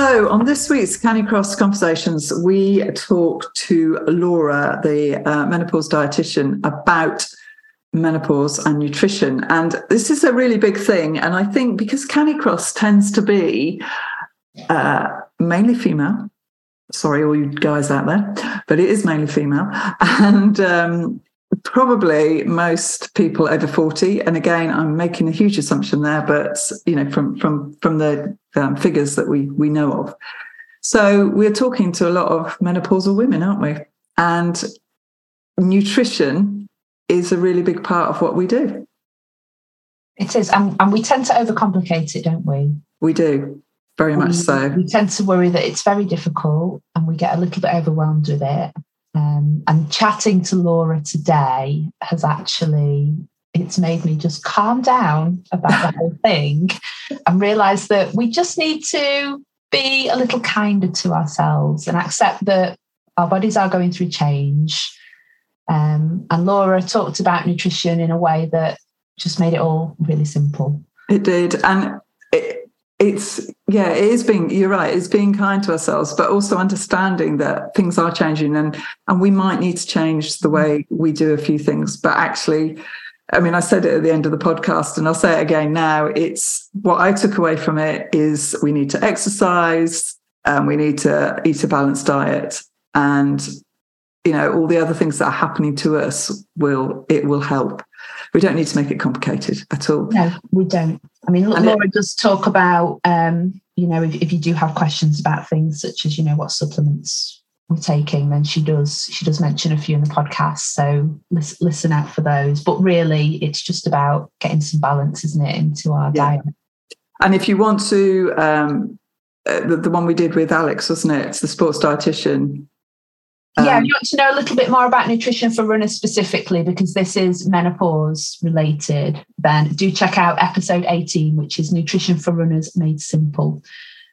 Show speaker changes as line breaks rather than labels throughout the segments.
So, on this week's Canicross Conversations, we talk to Laura, the uh, menopause dietitian, about menopause and nutrition. And this is a really big thing. And I think because Canicross tends to be uh, mainly female, sorry, all you guys out there, but it is mainly female. And um, probably most people over 40 and again i'm making a huge assumption there but you know from from from the um, figures that we we know of. So we're talking to a lot of menopausal women aren't we? And nutrition is a really big part of what we do.
It is. And, and we tend to overcomplicate it don't we?
We do. Very much
we,
so.
we tend to worry that it's very difficult and we get a little bit overwhelmed with it um, and chatting to Laura today has actually it's made me just calm down about the whole thing and realize that we just need to be a little kinder to ourselves and accept that our bodies are going through change. Um, and Laura talked about nutrition in a way that just made it all really simple.
It did. And it's yeah it is being you're right it's being kind to ourselves but also understanding that things are changing and and we might need to change the mm. way we do a few things. But actually i mean i said it at the end of the podcast and i'll say it again now it's what i took away from it is we need to exercise and we need to eat a balanced diet and you know all the other things that are happening to us will it will help we don't need to make it complicated at all
no we don't I mean, and Laura it, does talk about, um, you know, if, if you do have questions about things such as, you know, what supplements we're taking, then she does she does mention a few in the podcast. So listen, listen out for those. But really, it's just about getting some balance, isn't it, into our yeah. diet.
And if you want to, um, uh, the, the one we did with Alex, wasn't it? It's the sports dietitian
yeah, if um, you want to know a little bit more about nutrition for runners specifically, because this is menopause related, then do check out episode 18, which is Nutrition for Runners Made Simple.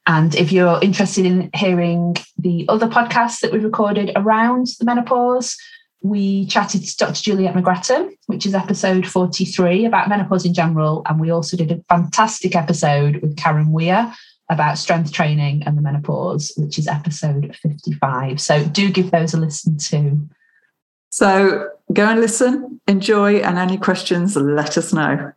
And if you're interested in hearing the other podcasts that we recorded around the menopause, we chatted to Dr. Juliet McGrattan, which is episode 43 about menopause in general. And we also did a fantastic episode with Karen Weir about strength training and the menopause, which is episode 55. So do give those a listen too.
So go and listen, enjoy, and any questions, let us know.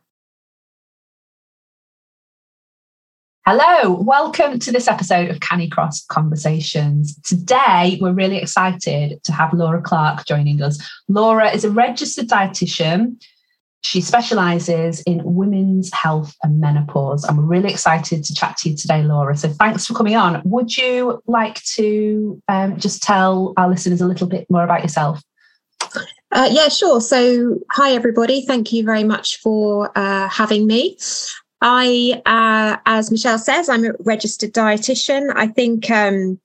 Hello, welcome to this episode of Canicross Conversations. Today, we're really excited to have Laura Clark joining us. Laura is a registered dietitian she specialises in women's health and menopause. We're really excited to chat to you today, Laura. So thanks for coming on. Would you like to um, just tell our listeners a little bit more about yourself?
Uh, yeah, sure. So, hi, everybody. Thank you very much for uh, having me. I, uh, as Michelle says, I'm a registered dietitian. I think um,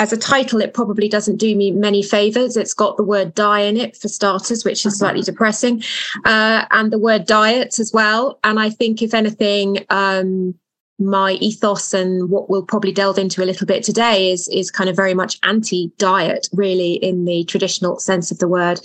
as a title, it probably doesn't do me many favors. It's got the word die in it for starters, which is slightly depressing, uh, and the word diet as well. And I think, if anything, um, my ethos and what we'll probably delve into a little bit today is is kind of very much anti-diet, really, in the traditional sense of the word.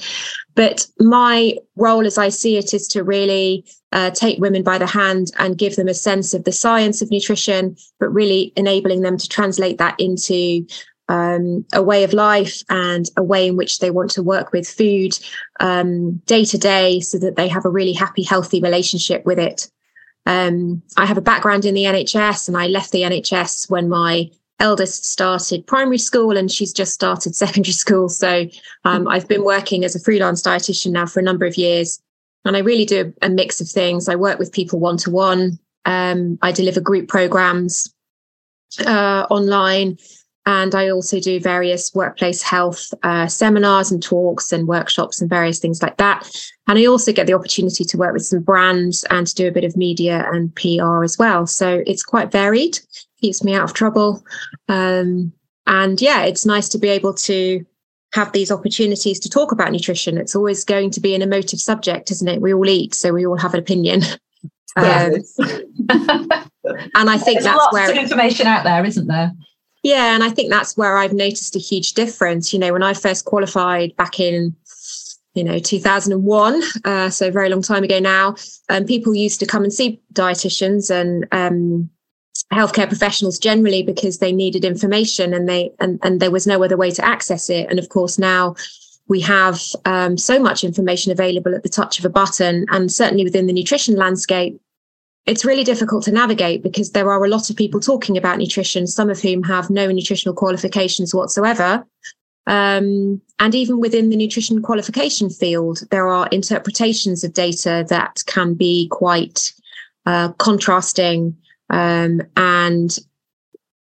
But my role, as I see it, is to really uh, take women by the hand and give them a sense of the science of nutrition, but really enabling them to translate that into um, a way of life and a way in which they want to work with food um, day to day so that they have a really happy, healthy relationship with it. Um, I have a background in the NHS and I left the NHS when my eldest started primary school and she's just started secondary school. So um, I've been working as a freelance dietitian now for a number of years. And I really do a mix of things. I work with people one to one. I deliver group programs uh, online. And I also do various workplace health uh, seminars and talks and workshops and various things like that. And I also get the opportunity to work with some brands and to do a bit of media and PR as well. So it's quite varied. keeps me out of trouble. Um, and yeah, it's nice to be able to have these opportunities to talk about nutrition. It's always going to be an emotive subject, isn't it? We all eat, so we all have an opinion. Um, and I think
There's
that's
lots
where
of information out there, isn't there?
Yeah, and I think that's where I've noticed a huge difference. You know, when I first qualified back in, you know, 2001, uh, so very long time ago now, um, people used to come and see dietitians and um, healthcare professionals generally because they needed information and they and, and there was no other way to access it. And of course, now we have um, so much information available at the touch of a button, and certainly within the nutrition landscape, it's really difficult to navigate because there are a lot of people talking about nutrition, some of whom have no nutritional qualifications whatsoever. Um, and even within the nutrition qualification field, there are interpretations of data that can be quite uh, contrasting um, and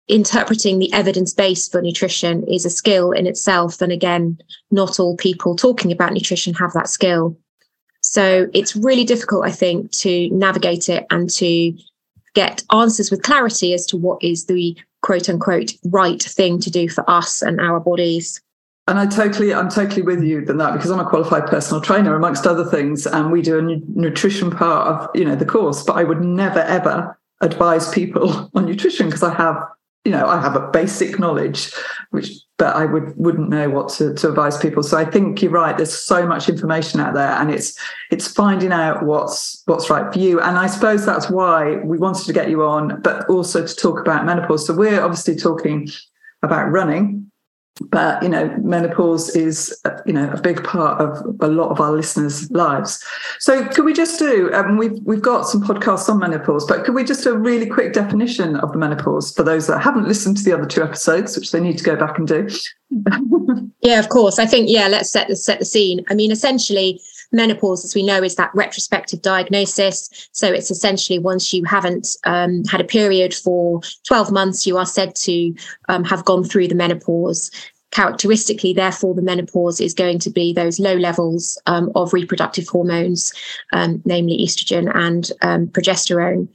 interpreting the evidence base for nutrition is a skill in itself. And again, not all people talking about nutrition have that skill. So it's really difficult, I think, to navigate it and to get answers with clarity as to what is the quote unquote right thing to do for us and our bodies.
And I totally, I'm totally with you than that because I'm a qualified personal trainer, amongst other things, and we do a nu- nutrition part of you know the course. But I would never ever advise people on nutrition because I have you know I have a basic knowledge, which but I would wouldn't know what to, to advise people. So I think you're right. There's so much information out there, and it's it's finding out what's what's right for you. And I suppose that's why we wanted to get you on, but also to talk about menopause. So we're obviously talking about running but you know menopause is you know a big part of a lot of our listeners lives. So could we just do um, we've we've got some podcasts on menopause but could we just do a really quick definition of the menopause for those that haven't listened to the other two episodes which they need to go back and do?
Yeah of course. I think yeah let's set the set the scene. I mean essentially menopause, as we know, is that retrospective diagnosis. So it's essentially once you haven't um, had a period for 12 months, you are said to um, have gone through the menopause. Characteristically, therefore, the menopause is going to be those low levels um, of reproductive hormones, um, namely estrogen and um, progesterone.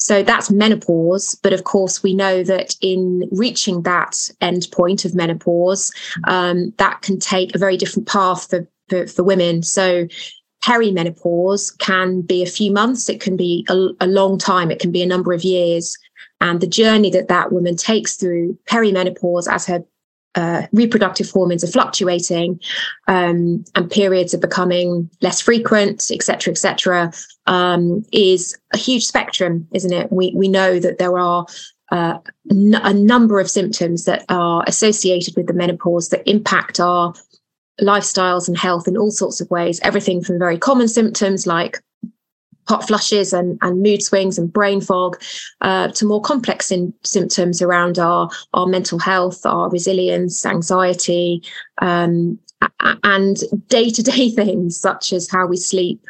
So that's menopause. But of course, we know that in reaching that end point of menopause, um, that can take a very different path for for, for women. So perimenopause can be a few months, it can be a, a long time, it can be a number of years. And the journey that that woman takes through perimenopause as her uh, reproductive hormones are fluctuating um, and periods are becoming less frequent, et cetera, et cetera, um, is a huge spectrum, isn't it? We, we know that there are uh, n- a number of symptoms that are associated with the menopause that impact our lifestyles and health in all sorts of ways, everything from very common symptoms like hot flushes and, and mood swings and brain fog uh, to more complex in, symptoms around our, our mental health, our resilience, anxiety, um, and day to day things such as how we sleep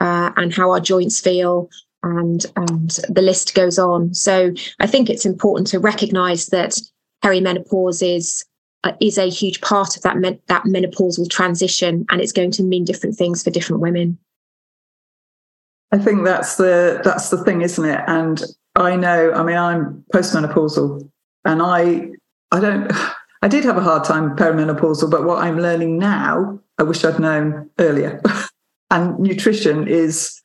uh, and how our joints feel. And, and the list goes on. So I think it's important to recognize that perimenopause is uh, is a huge part of that men- that menopausal transition, and it's going to mean different things for different women.
I think that's the that's the thing, isn't it? And I know, I mean, I'm postmenopausal, and I I don't I did have a hard time perimenopausal, but what I'm learning now, I wish I'd known earlier. and nutrition is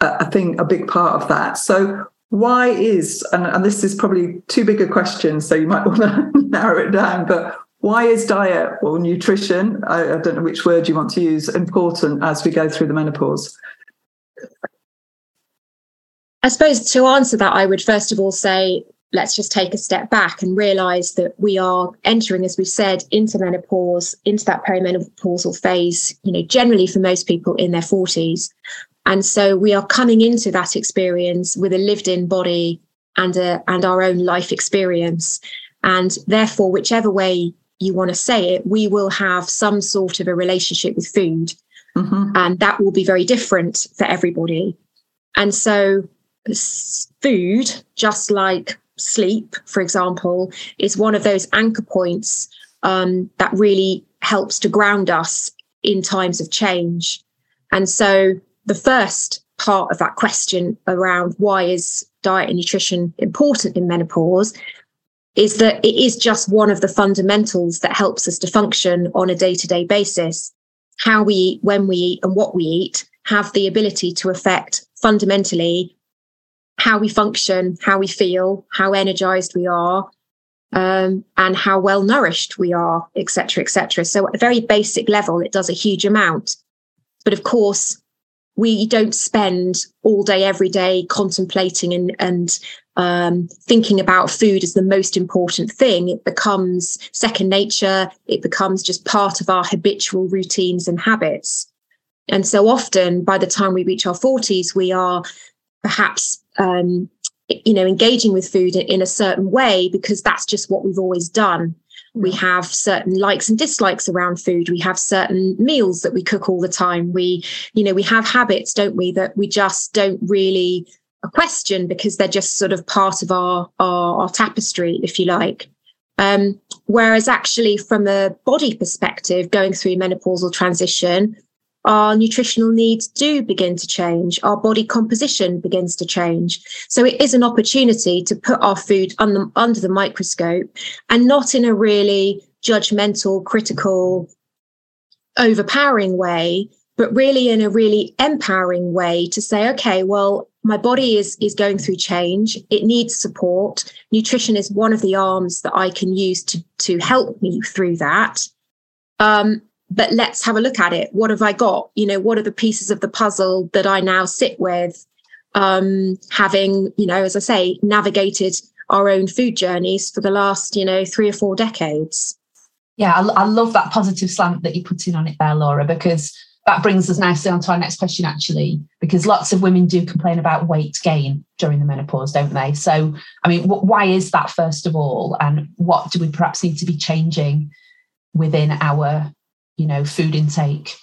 a, a thing, a big part of that. So why is and, and this is probably too big a question, so you might want to narrow it down, but why is diet or nutrition, I, I, don't know which word you want to use, important as we go through the menopause?
I suppose to answer that, I would first of all say, let's just take a step back and realize that we are entering, as we've said, into menopause, into that perimenopausal phase, you know, generally for most people in their 40s. And so we are coming into that experience with a lived in body and a, and our own life experience. And therefore, whichever way you want to say it, we will have some sort of a relationship with food. Mm-hmm. And that will be very different for everybody. And so, food, just like sleep, for example, is one of those anchor points um, that really helps to ground us in times of change. And so, the first part of that question around why is diet and nutrition important in menopause is that it is just one of the fundamentals that helps us to function on a day-to-day basis. How we eat when we eat and what we eat have the ability to affect fundamentally how we function how we feel how energized we are um, and how well nourished we are etc etc so at a very basic level it does a huge amount. But of course we don't spend all day every day contemplating and, and um, thinking about food as the most important thing. It becomes second nature. It becomes just part of our habitual routines and habits. And so often, by the time we reach our 40s, we are perhaps, um, you know, engaging with food in a certain way because that's just what we've always done. We have certain likes and dislikes around food. We have certain meals that we cook all the time. We, you know, we have habits, don't we, that we just don't really question because they're just sort of part of our, our, our tapestry, if you like. Um, whereas actually, from a body perspective, going through menopausal transition, our nutritional needs do begin to change. Our body composition begins to change. So it is an opportunity to put our food under, under the microscope and not in a really judgmental, critical, overpowering way, but really in a really empowering way to say, okay, well, my body is is going through change it needs support nutrition is one of the arms that i can use to to help me through that um, but let's have a look at it what have i got you know what are the pieces of the puzzle that i now sit with um, having you know as i say navigated our own food journeys for the last you know three or four decades
yeah I, I love that positive slant that you put in on it there laura because that brings us nicely on to our next question, actually, because lots of women do complain about weight gain during the menopause, don't they? So, I mean, why is that, first of all? And what do we perhaps need to be changing within our, you know, food intake?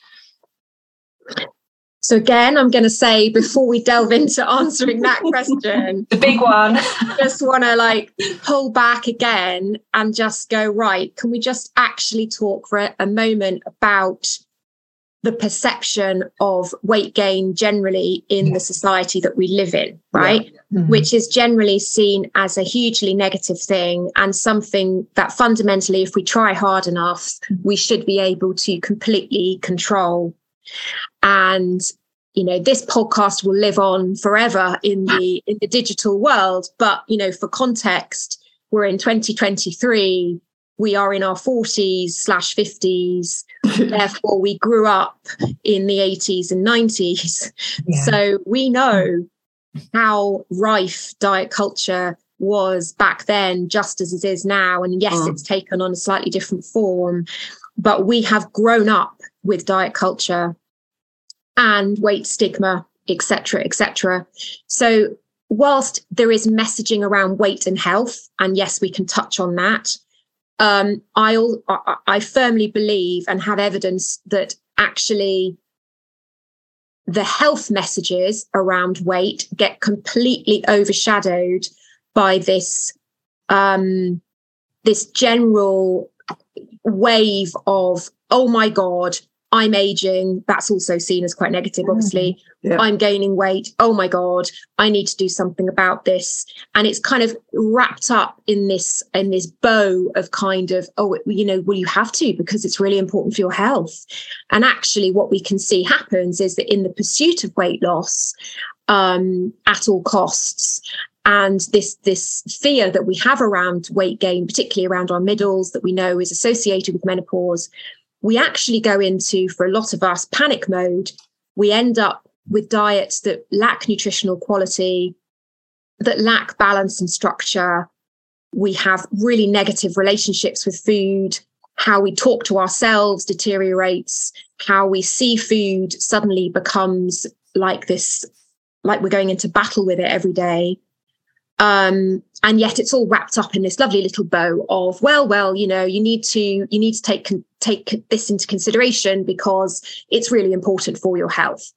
So again, I'm going to say before we delve into answering that question,
the big one,
just want to like pull back again and just go right. Can we just actually talk for a moment about the perception of weight gain generally in yeah. the society that we live in, right? Yeah. Mm-hmm. Which is generally seen as a hugely negative thing and something that fundamentally, if we try hard enough, mm-hmm. we should be able to completely control. And you know this podcast will live on forever in the in the digital world but you know for context we're in 2023 we are in our 40s slash 50s therefore we grew up in the 80s and 90s yeah. so we know how rife diet culture was back then just as it is now and yes mm. it's taken on a slightly different form but we have grown up with diet culture and weight stigma etc etc so whilst there is messaging around weight and health and yes we can touch on that um, I, I firmly believe and have evidence that actually the health messages around weight get completely overshadowed by this um, this general wave of oh my god I'm aging. That's also seen as quite negative, obviously. Yeah. I'm gaining weight. Oh my God, I need to do something about this. And it's kind of wrapped up in this, in this bow of kind of, oh, you know, well, you have to because it's really important for your health. And actually, what we can see happens is that in the pursuit of weight loss, um, at all costs, and this this fear that we have around weight gain, particularly around our middles, that we know is associated with menopause, we actually go into, for a lot of us, panic mode. We end up with diets that lack nutritional quality, that lack balance and structure. We have really negative relationships with food. How we talk to ourselves deteriorates. How we see food suddenly becomes like this, like we're going into battle with it every day. Um, and yet it's all wrapped up in this lovely little bow of well well you know you need to you need to take take this into consideration because it's really important for your health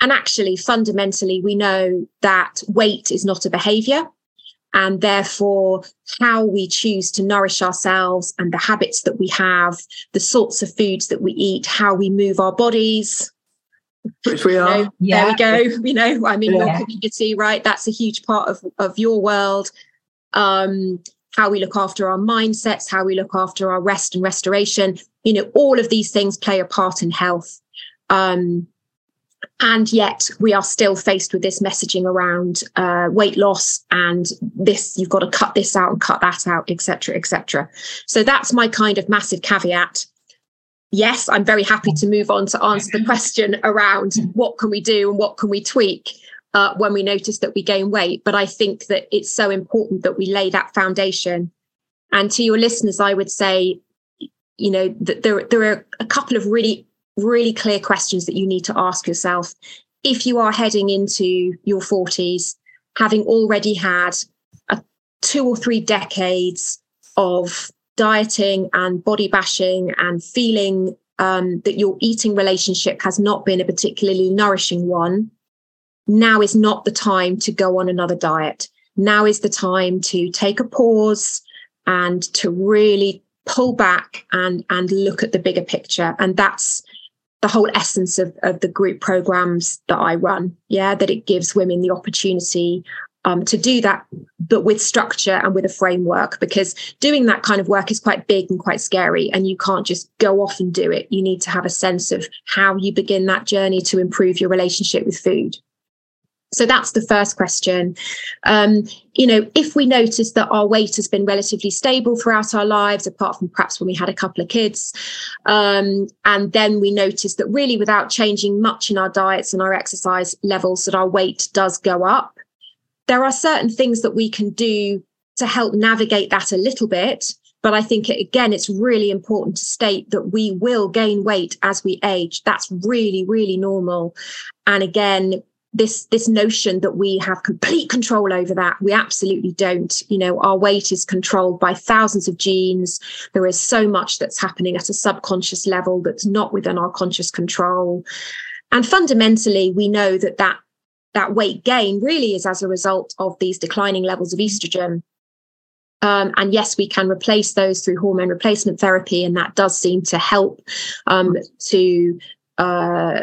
and actually fundamentally we know that weight is not a behavior and therefore how we choose to nourish ourselves and the habits that we have the sorts of foods that we eat how we move our bodies
Which we are.
You know, yeah. There we go. You know, I mean, yeah. your community, right? That's a huge part of, of your world. Um, how we look after our mindsets, how we look after our rest and restoration. You know, all of these things play a part in health. Um, and yet we are still faced with this messaging around uh, weight loss and this you've got to cut this out and cut that out etc etc so that's my kind of massive caveat. Yes i'm very happy to move on to answer the question around what can we do and what can we tweak uh, when we notice that we gain weight. But i think that it's so important that we lay that foundation. And to your listeners i would say you know that there, there are a couple of really really clear questions that you need to ask yourself if you are heading into your 40s, having already had a, two or three decades of dieting and body bashing and feeling um, that your eating relationship has not been a particularly nourishing one, now is not the time to go on another diet. Now is the time to take a pause and to really pull back and and look at the bigger picture. And that's the whole essence of, of the group programs that I run. Yeah, that it gives women the opportunity um, to do that, but with structure and with a framework, because doing that kind of work is quite big and quite scary, and you can't just go off and do it. You need to have a sense of how you begin that journey to improve your relationship with food. So that's the first question. Um, you know, if we notice that our weight has been relatively stable throughout our lives, apart from perhaps when we had a couple of kids, um, and then we notice that really without changing much in our diets and our exercise levels, that our weight does go up, there are certain things that we can do to help navigate that a little bit. But I think, again, it's really important to state that we will gain weight as we age. That's really, really normal. And again, this this notion that we have complete control over that. We absolutely don't. You know our weight is controlled by thousands of genes. There is so much that's happening at a subconscious level that's not within our conscious control. And fundamentally we know that that that weight gain really is as a result of these declining levels of estrogen. Um, and yes, we can replace those through hormone replacement therapy, and that does seem to help um, to uh,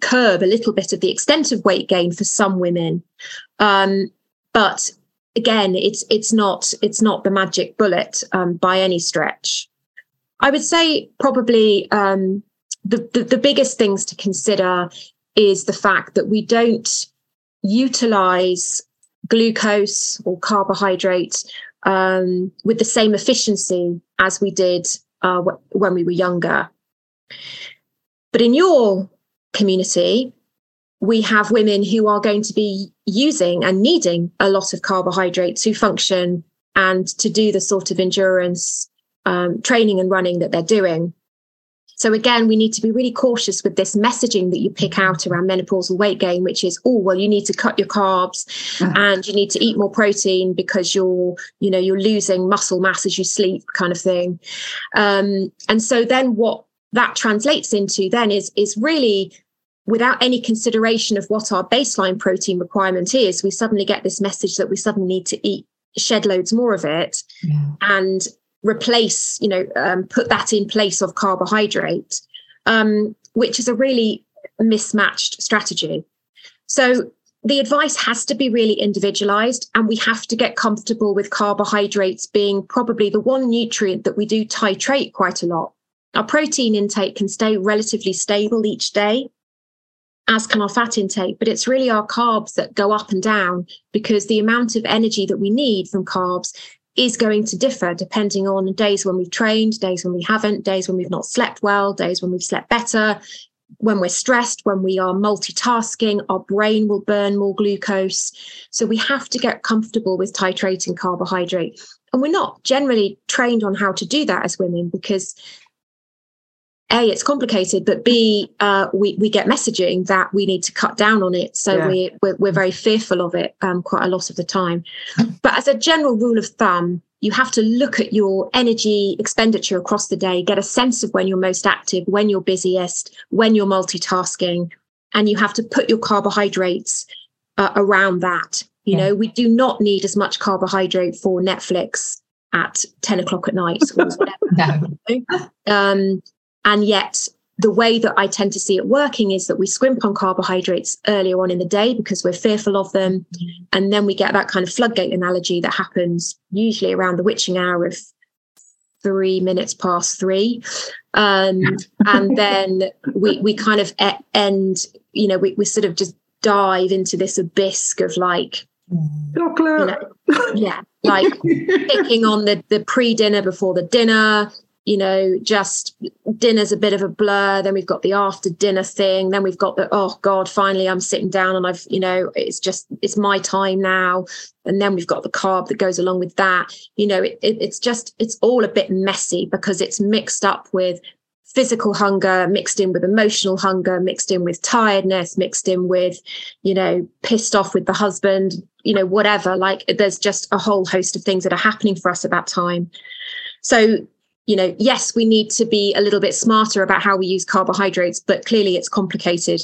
curb a little bit of the extent of weight gain for some women. Um, but again, it's it's not it's not the magic bullet um, by any stretch. I would say probably um, the, the the biggest things to consider is the fact that we don't utilize glucose or carbohydrate um, with the same efficiency as we did uh, when we were younger. But in your community, we have women who are going to be using and needing a lot of carbohydrate to function and to do the sort of endurance um, training and running that they're doing. So again, we need to be really cautious with this messaging that you pick out around menopausal weight gain, which is, oh, well, you need to cut your carbs mm-hmm. and you need to eat more protein because you're, you know, you're losing muscle mass as you sleep, kind of thing. Um, and so then what that translates into then is is really without any consideration of what our baseline protein requirement is, we suddenly get this message that we suddenly need to eat shed loads more of it yeah. and replace, you know, um, put that in place of carbohydrate, um, which is a really mismatched strategy. So the advice has to be really individualized, and we have to get comfortable with carbohydrates being probably the one nutrient that we do titrate quite a lot. Our protein intake can stay relatively stable each day, as can our fat intake, but it's really our carbs that go up and down because the amount of energy that we need from carbs is going to differ depending on days when we've trained, days when we haven't, days when we've not slept well, days when we've slept better, when we're stressed, when we are multitasking, our brain will burn more glucose. So we have to get comfortable with titrating carbohydrate. And we're not generally trained on how to do that as women because a it's complicated but b uh, we, we get messaging that we need to cut down on it so yeah. we, we're, we're very fearful of it um, quite a lot of the time but as a general rule of thumb you have to look at your energy expenditure across the day get a sense of when you're most active when you're busiest when you're multitasking and you have to put your carbohydrates uh, around that you yeah. know we do not need as much carbohydrate for netflix at 10 o'clock at night or whatever. no. um, and yet the way that I tend to see it working is that we scrimp on carbohydrates earlier on in the day because we're fearful of them. And then we get that kind of floodgate analogy that happens usually around the witching hour of three minutes past three. Um, and then we, we kind of end, you know, we, we sort of just dive into this abyss of like,
Chocolate.
You know, yeah, like picking on the, the pre dinner before the dinner, you know, just dinner's a bit of a blur. Then we've got the after dinner thing. Then we've got the, oh God, finally I'm sitting down and I've, you know, it's just, it's my time now. And then we've got the carb that goes along with that. You know, it, it, it's just, it's all a bit messy because it's mixed up with physical hunger mixed in with emotional hunger mixed in with tiredness mixed in with you know pissed off with the husband you know whatever like there's just a whole host of things that are happening for us at that time so you know, yes, we need to be a little bit smarter about how we use carbohydrates, but clearly it's complicated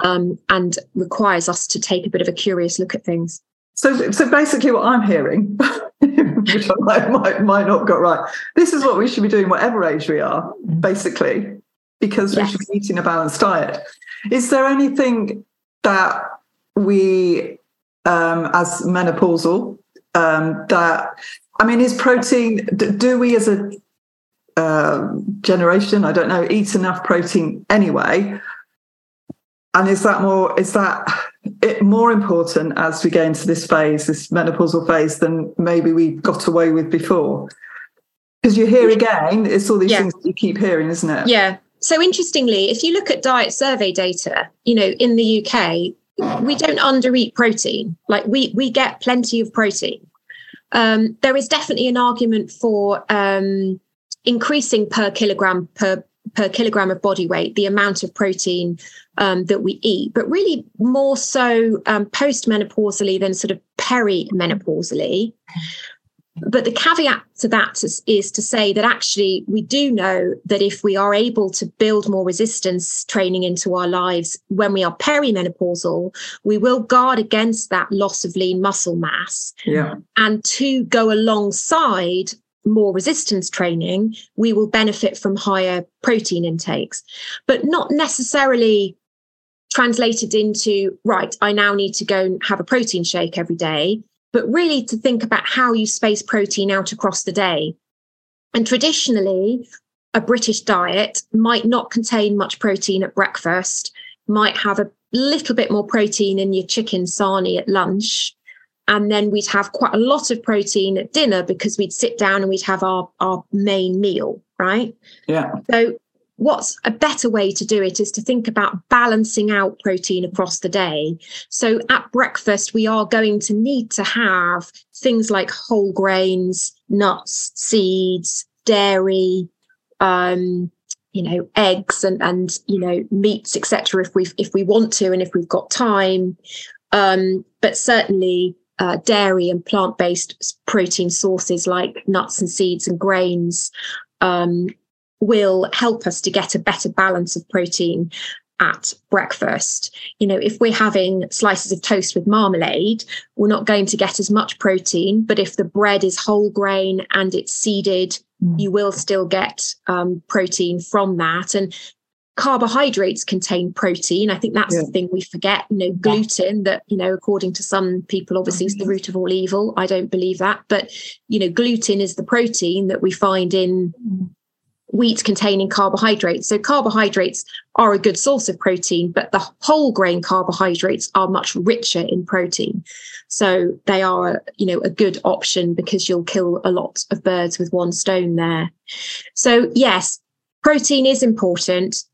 um, and requires us to take a bit of a curious look at things.
So, so basically, what I'm hearing, which I might, might, might not got right, this is what we should be doing, whatever age we are, basically, because we yes. should be eating a balanced diet. Is there anything that we, um, as menopausal, um, that I mean, is protein? Do we, as a uh, generation, I don't know, eat enough protein anyway? And is that more is that it more important as we go into this phase, this menopausal phase, than maybe we got away with before? Because you hear again, it's all these yeah. things you keep hearing, isn't it?
Yeah. So interestingly, if you look at diet survey data, you know, in the UK, we don't undereat protein. Like we we get plenty of protein. Um, there is definitely an argument for um, increasing per kilogram per per kilogram of body weight the amount of protein um, that we eat, but really more so um, postmenopausally than sort of perimenopausally. But the caveat to that is, is, to say that actually we do know that if we are able to build more resistance training into our lives when we are perimenopausal, we will guard against that loss of lean muscle mass.
Yeah.
And to go alongside more resistance training, we will benefit from higher protein intakes, but not necessarily translated into, right, I now need to go and have a protein shake every day, but really to think about how you space protein out across the day. And traditionally, a British diet might not contain much protein at breakfast, might have a little bit more protein in your chicken sarnie at lunch, and then we'd have quite a lot of protein at dinner because we'd sit down and we'd have our our main meal right?
Yeah.
So what's a better way to do it is to think about balancing out protein across the day. So at breakfast we are going to need to have things like whole grains nuts seeds dairy um, you know eggs and and you know meats etc if we if we want to and if we've got time. Um, but certainly uh, dairy and plant based protein sources like nuts and seeds and grains um, will help us to get a better balance of protein at breakfast. You know, if we're having slices of toast with marmalade, we're not going to get as much protein. But if the bread is whole grain and it's seeded, mm. you will still get um, protein from that. And carbohydrates contain protein. I think that's yeah. the thing we forget. You know, gluten that, you know, according to some people, obviously is the mm-hmm. root of all evil. I don't believe that. But, you know, gluten is the protein that we find in wheat containing carbohydrates. So carbohydrates are a good source of protein, but the whole grain carbohydrates are much richer in protein. So they are, you know, a good option because you'll kill a lot of birds with one stone there. So yes, protein is important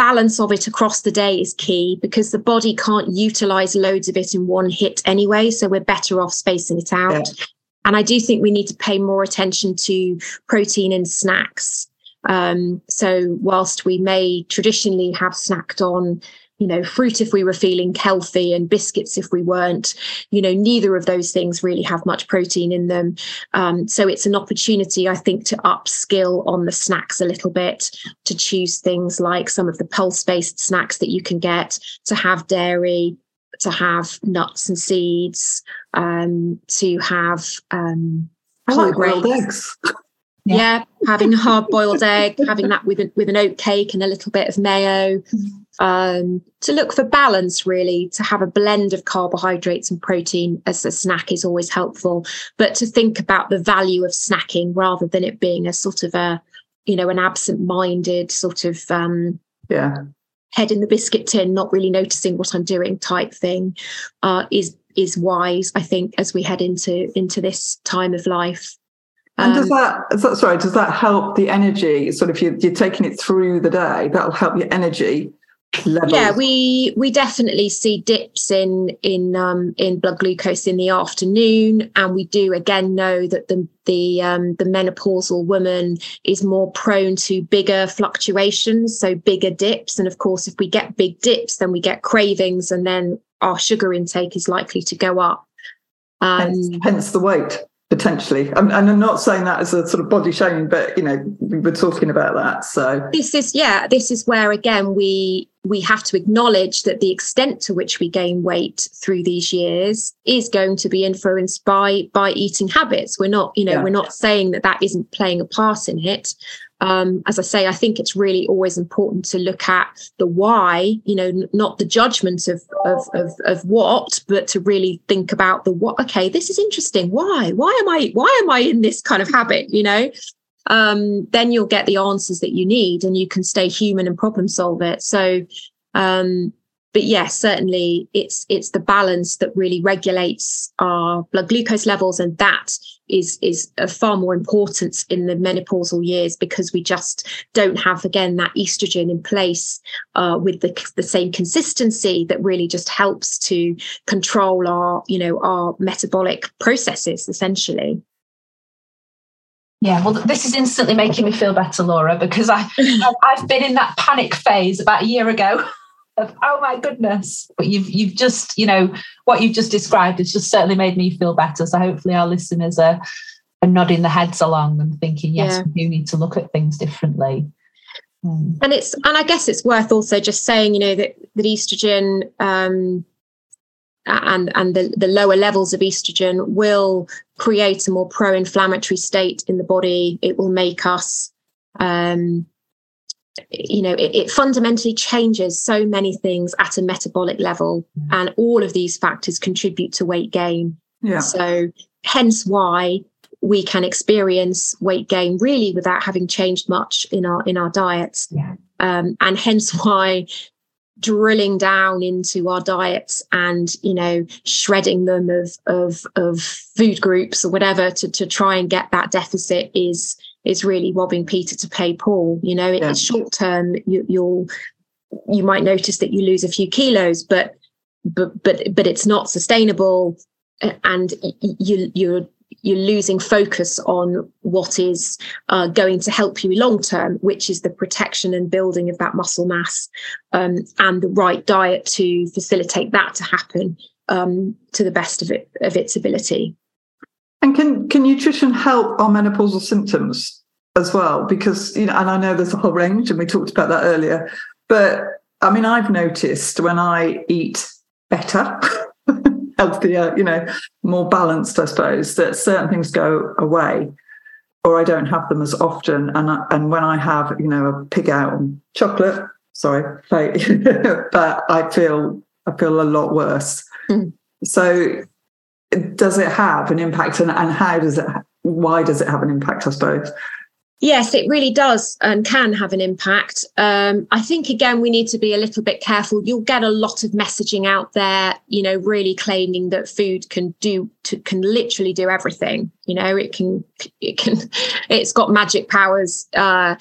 balance of it across the day is key because the body can't utilize loads of it in one hit anyway. So we're better off spacing it out. Yeah. And I do think we need to pay more attention to protein in snacks. Um, so whilst we may traditionally have snacked on you know, fruit if we were feeling healthy and biscuits if we weren't. You know, neither of those things really have much protein in them. Um, so it's an opportunity, I think, to upskill on the snacks a little bit, to choose things like some of the pulse based snacks that you can get, to have dairy, to have nuts and seeds, um, to have um,
I like grilled eggs.
Yeah, yeah having a hard boiled egg, having that with, a, with an oat cake and a little bit of mayo. Mm-hmm. Um, to look for balance, really, to have a blend of carbohydrates and protein as a snack is always helpful. But to think about the value of snacking rather than it being a sort of a, you know, an absent minded sort of um,
yeah
head in the biscuit tin, not really noticing what I'm doing type thing, uh, is is wise. I think as we head into into this time of life.
And does um, that, sorry, does that help the energy? Sort of, you, you're taking it through the day. That'll help your energy levels?
Yeah, we we definitely see dips in in um, in blood glucose in the afternoon, and we do again know that the the um, the menopausal woman is more prone to bigger fluctuations, so bigger dips. And of course, if we get big dips, then we get cravings, and then our sugar intake is likely to go up.
Um, hence, hence the weight potentially. And i'm not saying that as a sort of body shaming but you know we were talking about that so.
This is yeah this is where again we we have to acknowledge that the extent to which we gain weight through these years is going to be influenced by by eating habits. We're not you know yeah. we're not saying that that isn't playing a part in it um, as I say, I think it's really always important to look at the why, you know, n- not the judgment of, of, of, of what, but to really think about the what, okay, this is interesting. Why? Why am I, why am I in this kind of habit? You know, um, then you'll get the answers that you need and you can stay human and problem solve it. So, um, but yes, certainly it's it's the balance that really regulates our blood glucose levels, and that is is of far more importance in the menopausal years because we just don't have again that estrogen in place uh, with the the same consistency that really just helps to control our you know our metabolic processes essentially.
Yeah, well, this is instantly making me feel better, Laura, because I I've been in that panic phase about a year ago. of oh my goodness but you've you've just you know what you've just described has just certainly made me feel better so hopefully our listeners are, are nodding their heads along and thinking yes yeah. we do need to look at things differently
mm. and it's and i guess it's worth also just saying you know that that estrogen um, and and the, the lower levels of estrogen will create a more pro-inflammatory state in the body it will make us um, you know it, it, fundamentally changes so many things at a metabolic level mm. and all of these factors contribute to weight gain
yeah
so hence why we can experience weight gain really without having changed much in our in our diets
yeah.
um, and hence why drilling down into our diets and you know shredding them of of of food groups or whatever to to try and get that deficit is is really robbing Peter to pay Paul. You know, yeah. it's short term. You, you'll you might notice that you lose a few kilos, but but but but it's not sustainable, and you you're you're losing focus on what is uh, going to help you long term, which is the protection and building of that muscle mass, um, and the right diet to facilitate that to happen um, to the best of it of its ability.
And can can nutrition help our menopausal symptoms as well? Because you know, and I know there's a whole range, and we talked about that earlier. But I mean, I've noticed when I eat better, healthier, you know, more balanced, I suppose, that certain things go away, or I don't have them as often. And I, and when I have, you know, a pig out on chocolate, sorry, but I feel I feel a lot worse. Mm. So does it have an impact and, and how does it why does it have an impact i suppose?
Yes it really does and can have an impact. Um, i think again we need to be a little bit careful. You'll get a lot of messaging out there you know really claiming that food can do to, can literally do everything. You know it can it can it's got magic powers. Uh,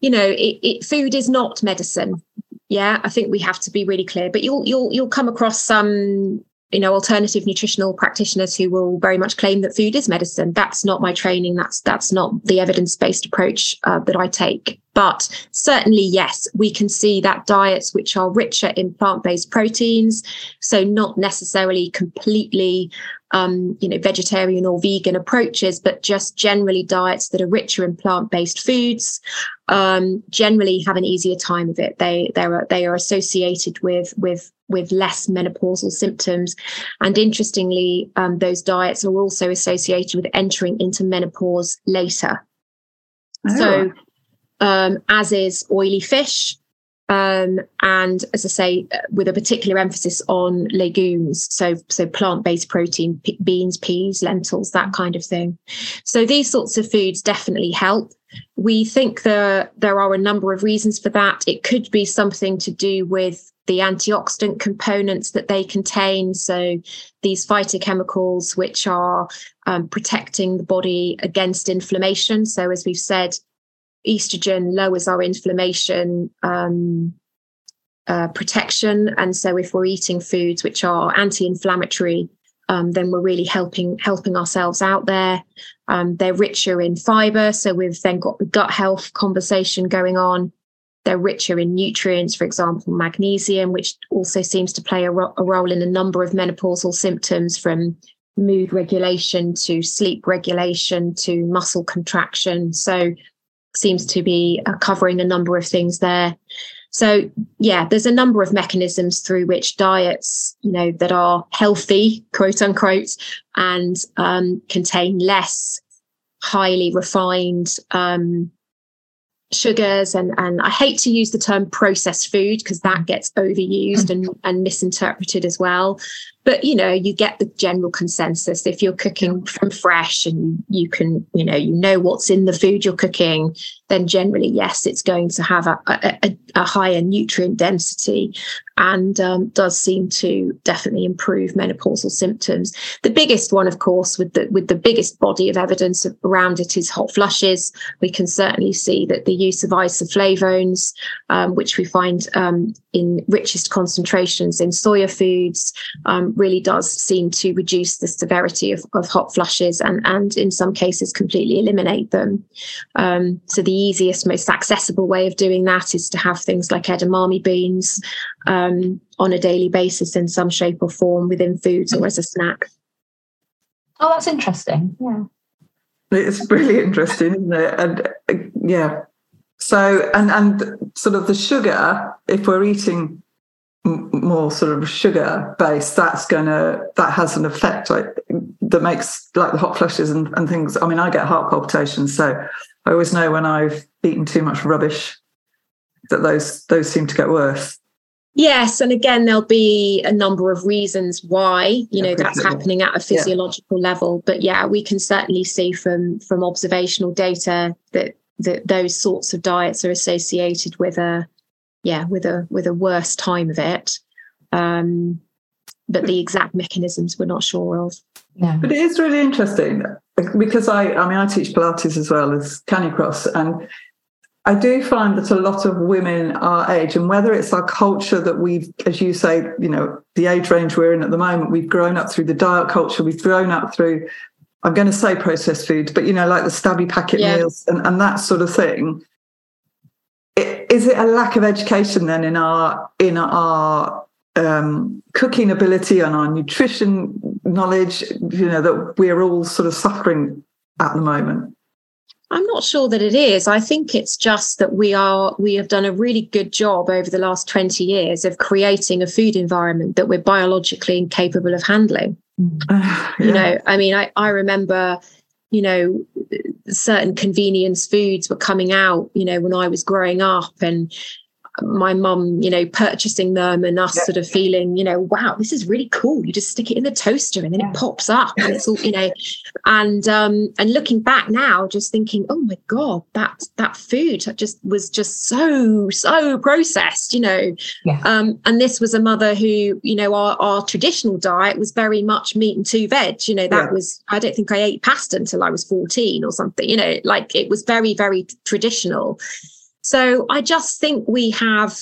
you know it, it, food is not medicine. Yeah i think we have to be really clear. But you'll you'll you'll come across some you know alternative nutritional practitioners who will very much claim that food is medicine. That's not my training. That's that's not the evidence-based approach uh, that i take. But certainly yes we can see that diets which are richer in plant-based proteins so not necessarily completely um, you know vegetarian or vegan approaches but just generally diets that are richer in plant-based foods um, generally have an easier time of it. They they are they are associated with with with less menopausal symptoms. And interestingly, um, those diets are also associated with entering into menopause later. Oh. So, um, as is oily fish, um, and as I say, uh, with a particular emphasis on legumes, so so plant-based protein, p- beans, peas, lentils, that kind of thing. So these sorts of foods definitely help. We think there there are a number of reasons for that. It could be something to do with the antioxidant components that they contain. So these phytochemicals, which are um, protecting the body against inflammation. So as we've said, estrogen lowers our inflammation um, uh, protection, and so if we're eating foods which are anti-inflammatory, um, then we're really helping helping ourselves out there. Um, they're richer in fiber, so we've then got the gut health conversation going on. They're richer in nutrients, for example, magnesium, which also seems to play a, ro- a role in a number of menopausal symptoms, from mood regulation to sleep regulation to muscle contraction. So seems to be uh, covering a number of things there. So yeah, there's a number of mechanisms through which diets, you know, that are healthy, quote unquote, and um, contain less highly refined um, sugars and and I hate to use the term processed food because that gets overused and and misinterpreted as well but you know you get the general consensus. If you're cooking from fresh and you can you know you know what's in the food you're cooking then generally yes it's going to have a, a, a higher nutrient density and um, does seem to definitely improve menopausal symptoms. The biggest one of course with the with the biggest body of evidence around it is hot flushes. We can certainly see that the use of isoflavones um, which we find um, in richest concentrations in soya foods um, really does seem to reduce the severity of, of hot flushes and, and in some cases completely eliminate them. Um, so the easiest, most accessible way of doing that is to have things like edamame beans um, on a daily basis in some shape or form within foods or as a snack.
Oh, that's interesting. Yeah.
It's really interesting, isn't it? And uh, yeah. So, and and sort of the sugar, if we're eating more sort of sugar based, that's gonna that has an effect like that makes like the hot flushes and, and things. I mean, I get heart palpitations, so I always know when I've eaten too much rubbish that those those seem to get worse.
Yes, and again, there'll be a number of reasons why you know that's happening at a physiological yeah. level. But yeah, we can certainly see from from observational data that that those sorts of diets are associated with a yeah with a with a worse time of it. Um but the exact mechanisms we're not sure of.
Yeah. But it is really interesting because i i mean i teach pilates as well as canicross and I do find that a lot of women our age, and whether it's our culture that we've, as you say, you know, the age range we're in at the moment, we've grown up through the diet culture, we've grown up through, I'm going to say processed foods, but you know, like the stabby packet yeah. meals and, and that sort of thing. Is it a lack of education then in our in our um, cooking ability and our nutrition knowledge you know that we're all sort of suffering at the moment?
I'm not sure that it is. I think it's just that we are we have done a really good job over the last 20 years of creating a food environment that we're biologically incapable of handling yeah. you know i mean i i remember you know certain convenience foods were coming out you know when i was growing up and my mum, you know, purchasing them and us yeah. sort of feeling, you know, wow, this is really cool. You just stick it in the toaster and then yeah. it pops up and it's all, you know, and um and looking back now, just thinking, oh my God, that that food just was just so, so processed, you know. Yeah. Um, and this was a mother who, you know, our, our traditional diet was very much meat and two veg. You know, that was I don't think I ate pasta until I was 14 or something, you know, like it was very, very traditional. So I just think we have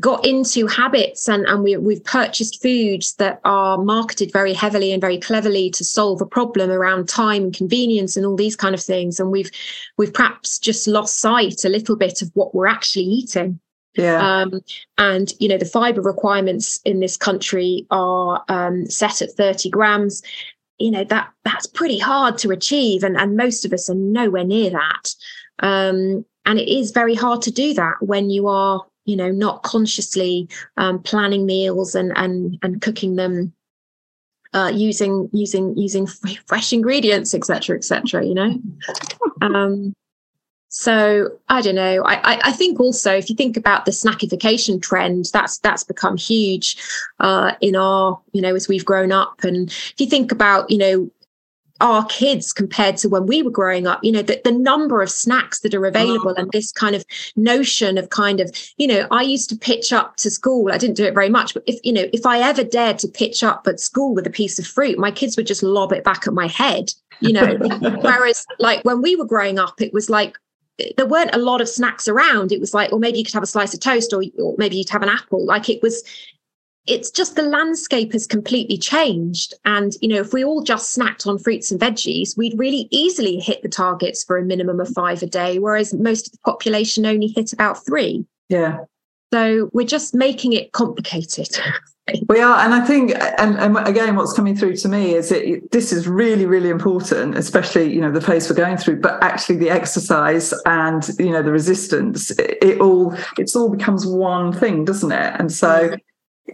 got into habits and, and we, we've purchased foods that are marketed very heavily and very cleverly to solve a problem around time and convenience and all these kind of things. And we've we've perhaps just lost sight a little bit of what we're actually eating.
Yeah.
Um, and you know the fiber requirements in this country are um, set at 30 grams. You know that that's pretty hard to achieve, and and most of us are nowhere near that. Um, and it is very hard to do that when you are you know not consciously um, planning meals and and and cooking them uh, using using using fresh ingredients etc etc you know um, So I don't know. I, I, think also if you think about the snackification trend, that's that's become huge uh, in our you know as we've grown up. And if you think about you know our kids compared to when we were growing up you know the, the number of snacks that are oh. available and this kind of notion of kind of you know i used to pitch up to school i didn't do it very much but if you know if i ever dared to pitch up at school with a piece of fruit my kids would just lob it back at my head you know whereas like when we were growing up it was like there weren't a lot of snacks around. It was like, or maybe you could have a slice of toast, or, or maybe you'd have an apple. Like it was, it's just the landscape has completely changed. And, you know, if we all just snacked on fruits and veggies, we'd really easily hit the targets for a minimum of five a day, whereas most of the population only hit about three.
Yeah.
So we're just making it complicated.
We are, and I think, and, and again, what's coming through to me is that this is really, really important, especially you know the phase we're going through. But actually, the exercise and you know the resistance, it, it all it's all becomes one thing, doesn't it? And so mm-hmm.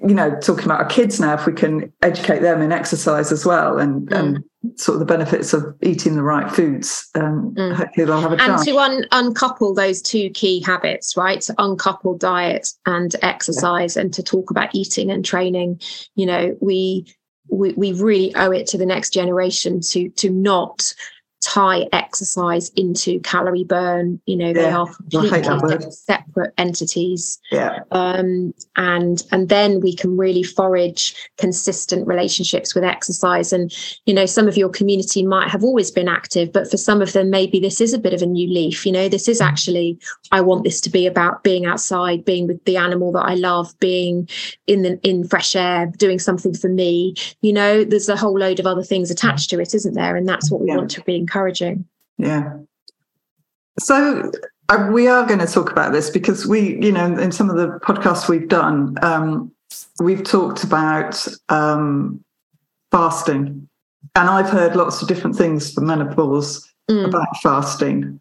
You know, talking about our kids now, if we can educate them in exercise as well and, mm. and sort of the benefits of eating the right foods, um, mm. hopefully they'll have a
and chance. to un- uncouple those two key habits, right? To uncouple diet and exercise, yeah. and to talk about eating and training. You know, we we we really owe it to the next generation to to not tie exercise into calorie burn. You know, they are completely separate entities.
Yeah.
Um, and and then we can really forage consistent relationships with exercise. And you know, some of your community might have always been active, but for some of them, maybe this is a bit of a new leaf. You know, this is actually I want this to be about being outside, being with the animal that I love, being in the in fresh air, doing something for me. You know, there's a whole load of other things attached to it, isn't there? And that's what we yeah. want to be encouraging.
Yeah. So uh, we are going to talk about this because we, you know, in some of the podcasts we've done, um, we've talked about um, fasting, and I've heard lots of different things for menopause mm. about fasting,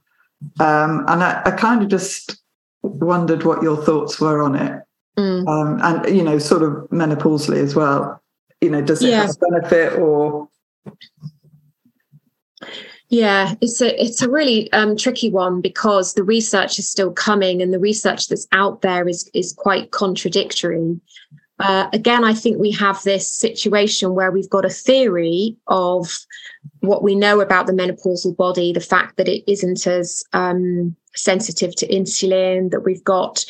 um, and I, I, kind of just wondered what your thoughts were on it, mm. Um, and you know, sort of menopausally as well. You know, does it yeah. have a benefit or?
Yeah, it's a it's a really um, tricky one because the research is still coming, and the research that's out there is is quite contradictory. Uh, again, I think we have this situation where we've got a theory of what we know about the menopausal body, the fact that it isn't as um, sensitive to insulin, that we've got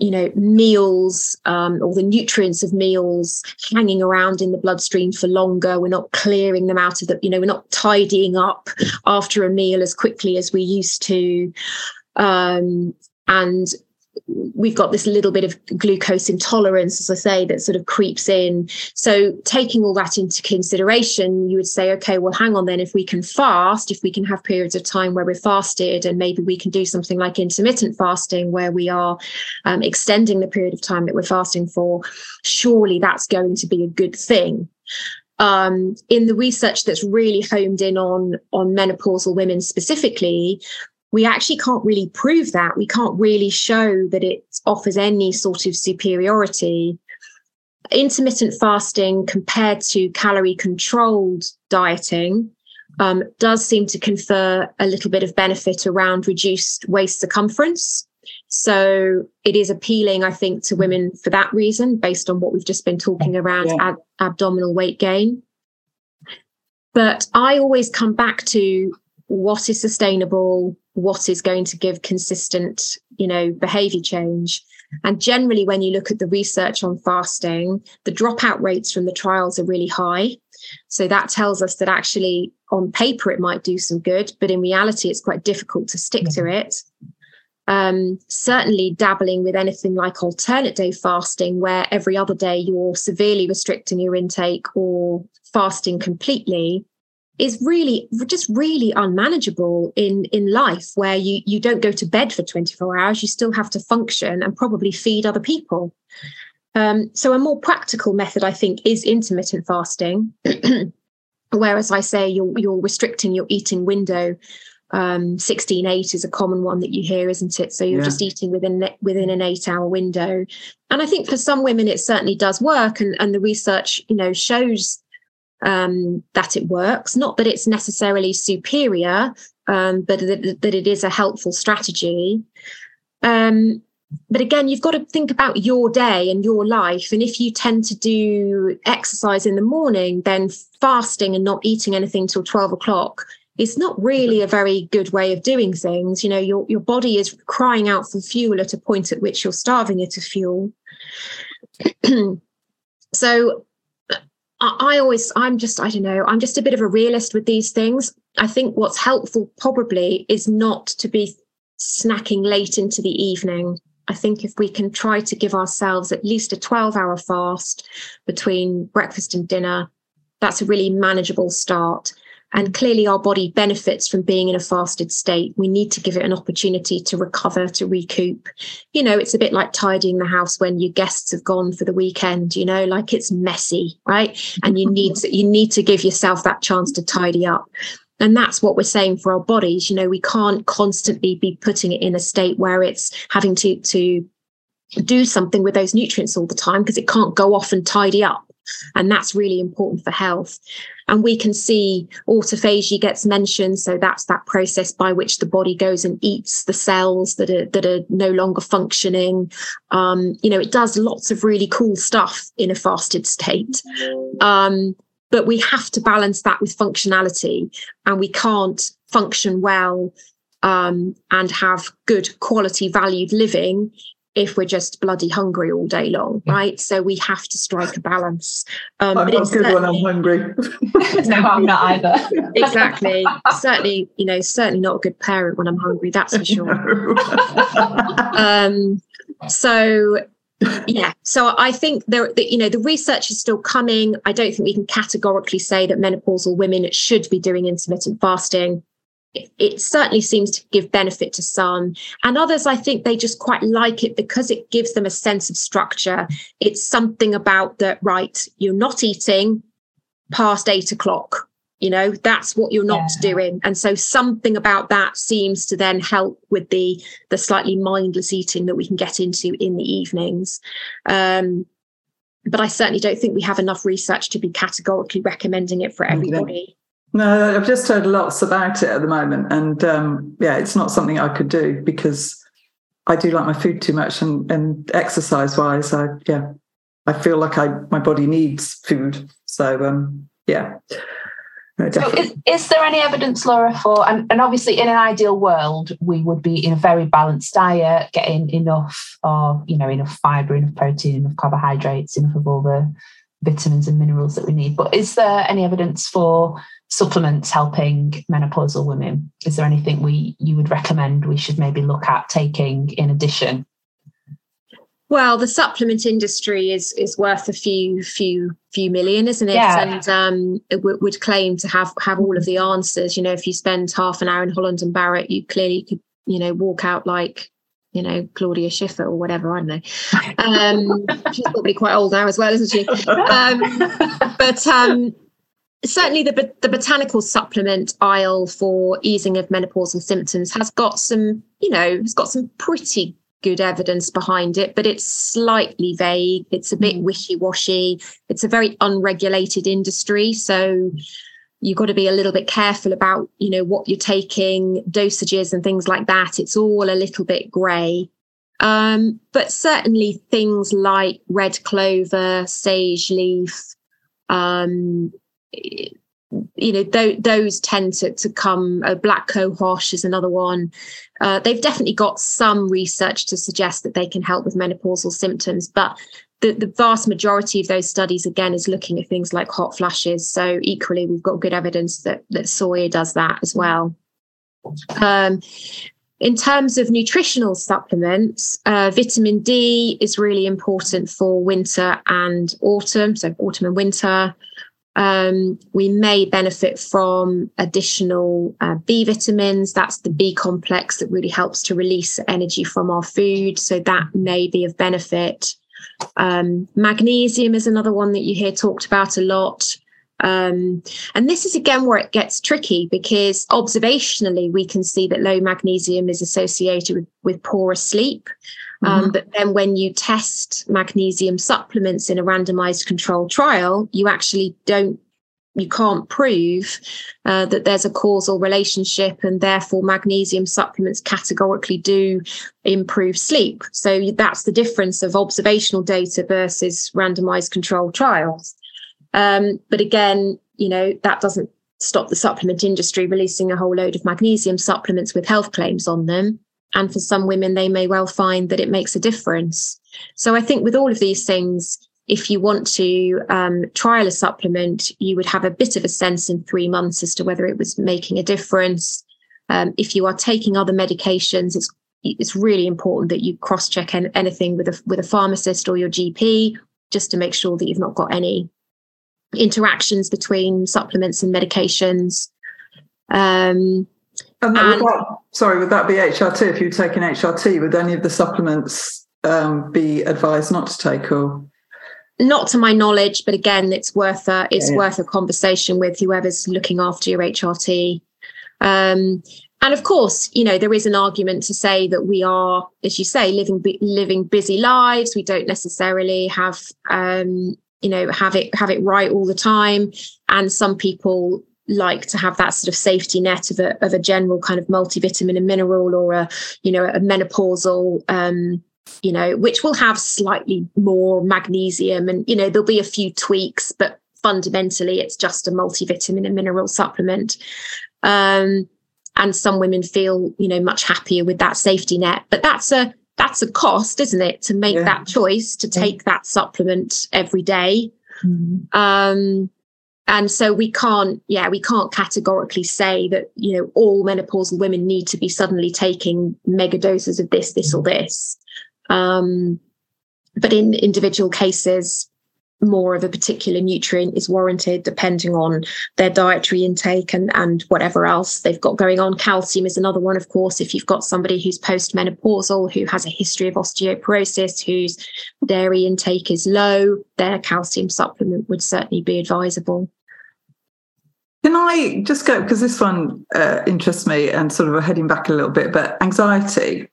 you know meals um, or the nutrients of meals hanging around in the bloodstream for longer. We're not clearing them out of the you know we're not tidying up after a meal as quickly as we used to. Um, and we've got this little bit of glucose intolerance, as I say, that sort of creeps in. So, taking all that into consideration, you would say, okay, well, hang on then, if we can fast, if we can have periods of time where we're fasted, and maybe we can do something like intermittent fasting where we are um, extending the period of time that we're fasting for, surely that's going to be a good thing. Um, in the research that's really homed in on on menopausal women specifically, we actually can't really prove that. We can't really show that it offers any sort of superiority. Intermittent fasting compared to calorie controlled dieting um, does seem to confer a little bit of benefit around reduced waist circumference. So it is appealing, I think, to women for that reason, based on what we've just been talking around yeah. ab- abdominal weight gain. But I always come back to what is sustainable, what is going to give consistent, you know, behavior change. And generally, when you look at the research on fasting, the dropout rates from the trials are really high. So that tells us that actually, on paper, it might do some good, but in reality, it's quite difficult to stick to mm-hmm. it. Um, certainly, dabbling with anything like alternate day fasting, where every other day you're severely restricting your intake or fasting completely, is really just really unmanageable in in life where you you don't go to bed for 24 hours. You still have to function and probably feed other people. Um, so a more practical method i think is intermittent fasting. Whereas i say you're you're restricting your eating window um, 16 8 is a common one that you hear isn't it? So you're yeah. just eating within within an 8 hour window. And i think for some women it certainly does work. And and the research you know shows um, that it works. Not that it's necessarily superior, um, but that, that, it is a helpful strategy. Um, but again, you've got to think about your day and your life. And if you tend to do exercise in the morning, then fasting and not eating anything till 12 o'clock is not really a very good way of doing things. You know, your, your body is crying out for fuel at a point at which you're starving it of fuel. so I always, I'm just, I don't know, I'm just a bit of a realist with these things. I think what's helpful probably is not to be snacking late into the evening. I think if we can try to give ourselves at least a 12 hour fast between breakfast and dinner, that's a really manageable start. And clearly, our body benefits from being in a fasted state. We need to give it an opportunity to recover, to recoup. You know, it's a bit like tidying the house when your guests have gone for the weekend. You know, like it's messy, right? And you need to, you need to give yourself that chance to tidy up. And that's what we're saying for our bodies. You know, we can't constantly be putting it in a state where it's having to to do something with those nutrients all the time because it can't go off and tidy up and that's really important for health. And we can see autophagy gets mentioned. So that's that process by which the body goes and eats the cells that are, that are no longer functioning. Um, you know, it does lots of really cool stuff in a fasted state. Um, but we have to balance that with functionality and we can't function well um, and have good quality valued living if we're just bloody hungry all day long, right? So we have to strike a balance.
Um, I'm not good when I'm hungry.
no, I'm not either.
exactly. certainly, you know, certainly not a good parent when I'm hungry. That's for sure. um, so yeah so i think there you know the research is still coming i don't think we can categorically say that menopausal women should be doing intermittent fasting it, certainly seems to give benefit to some. And others i think they just quite like it because it gives them a sense of structure. It's something about that right you're not eating past eight o'clock you know that's what you're not yeah. doing. And so something about that seems to then help with the the slightly mindless eating that we can get into in the evenings. Um, but i certainly don't think we have enough research to be categorically recommending it for everybody
no, I've just heard lots about it at the moment, and um, yeah, it's not something I could do because I do like my food too much, and, and exercise wise, I yeah, I feel like I my body needs food. So um, yeah.
No, so is, is there any evidence, Laura, for and, and obviously in an ideal world we would be in a very balanced diet, getting enough of you know enough fibre, enough protein, enough carbohydrates, enough of all the vitamins and minerals that we need. But is there any evidence for supplements helping menopausal women? Is there anything we you would recommend we should maybe look at taking in addition?
Well, the supplement industry is is worth a few few few million, isn't it? Yeah. And um, it w- would claim to have have all of the answers. You know, if you spend half an hour in Holland and Barrett, you clearly could you know walk out like you know Claudia Schiffer or whatever. I don't know. Um, she's probably quite old now as well, isn't she? Um, but um, certainly the, the botanical supplement aisle for easing of menopausal symptoms has got some, you know, has got some pretty good evidence behind it, but it's slightly vague. It's a bit mm. wishy washy. It's a very unregulated industry. So you've got to be a little bit careful about, you know, what you're taking, dosages and things like that. It's all a little bit grey. Um, but certainly things like red clover, sage leaf, um, you know th- those tend to, to come uh, black cohosh is another one. Uh, they've definitely got some research to suggest that they can help with menopausal symptoms but the, the vast majority of those studies again is looking at things like hot flashes. So equally we've got good evidence that that soya does that as well. Um, in terms of nutritional supplements, uh, vitamin D is really important for winter and autumn, so autumn and winter. Um, we may benefit from additional uh, B vitamins. That's the B complex that really helps to release energy from our food. So that may be of benefit. Um, magnesium is another one that you hear talked about a lot. Um, and this is again where it gets tricky because observationally we can see that low magnesium is associated with, with poorer sleep. Um, mm-hmm. but then when you test magnesium supplements in a randomized controlled trial, you actually don't you can't prove uh, that there's a causal relationship and therefore magnesium supplements categorically do improve sleep. So that's the difference of observational data versus randomized controlled trials. Um, but again you know that doesn't stop the supplement industry releasing a whole load of magnesium supplements with health claims on them and for some women they may well find that it makes a difference so i think with all of these things if you want to um, trial a supplement, you would have a bit of a sense in three months as to whether it was making a difference. Um, if you are taking other medications, it's it's really important that you cross check en- anything with a with a pharmacist or your GP just to make sure that you've not got any interactions between supplements and medications. Um,
and, and would that, sorry, would that be HRT? If you're taking HRT, would any of the supplements um, be advised not to take or?
not to my knowledge, but again, it's worth a it's yeah. worth a conversation with whoever's looking after your HRT. Um, and of course, you know there is an argument to say that we are, as you say, living living busy lives. We don't necessarily have, um, you know, have it have it right all the time. And some people like to have that sort of safety net of a of a general kind of multivitamin and mineral or a you know a menopausal um, you know, which will have slightly more magnesium and, you know, there'll be a few tweaks, but fundamentally it's just a multivitamin and mineral supplement. Um, and some women feel, you know, much happier with that safety net. But that's a that's a cost, isn't it, to make yeah. that choice to take yeah. that supplement every day. Mm-hmm. Um, and so we can't yeah we can't categorically say that you know all menopausal women need to be suddenly taking mega doses of this this or this um, but in individual cases, more of a particular nutrient is warranted depending on their dietary intake and, and whatever else they've got going on. Calcium is another one, of course. If you've got somebody who's postmenopausal, who has a history of osteoporosis, whose dairy intake is low, their calcium supplement would certainly be advisable.
Can I just go because this one uh, interests me and sort of heading back a little bit, but anxiety.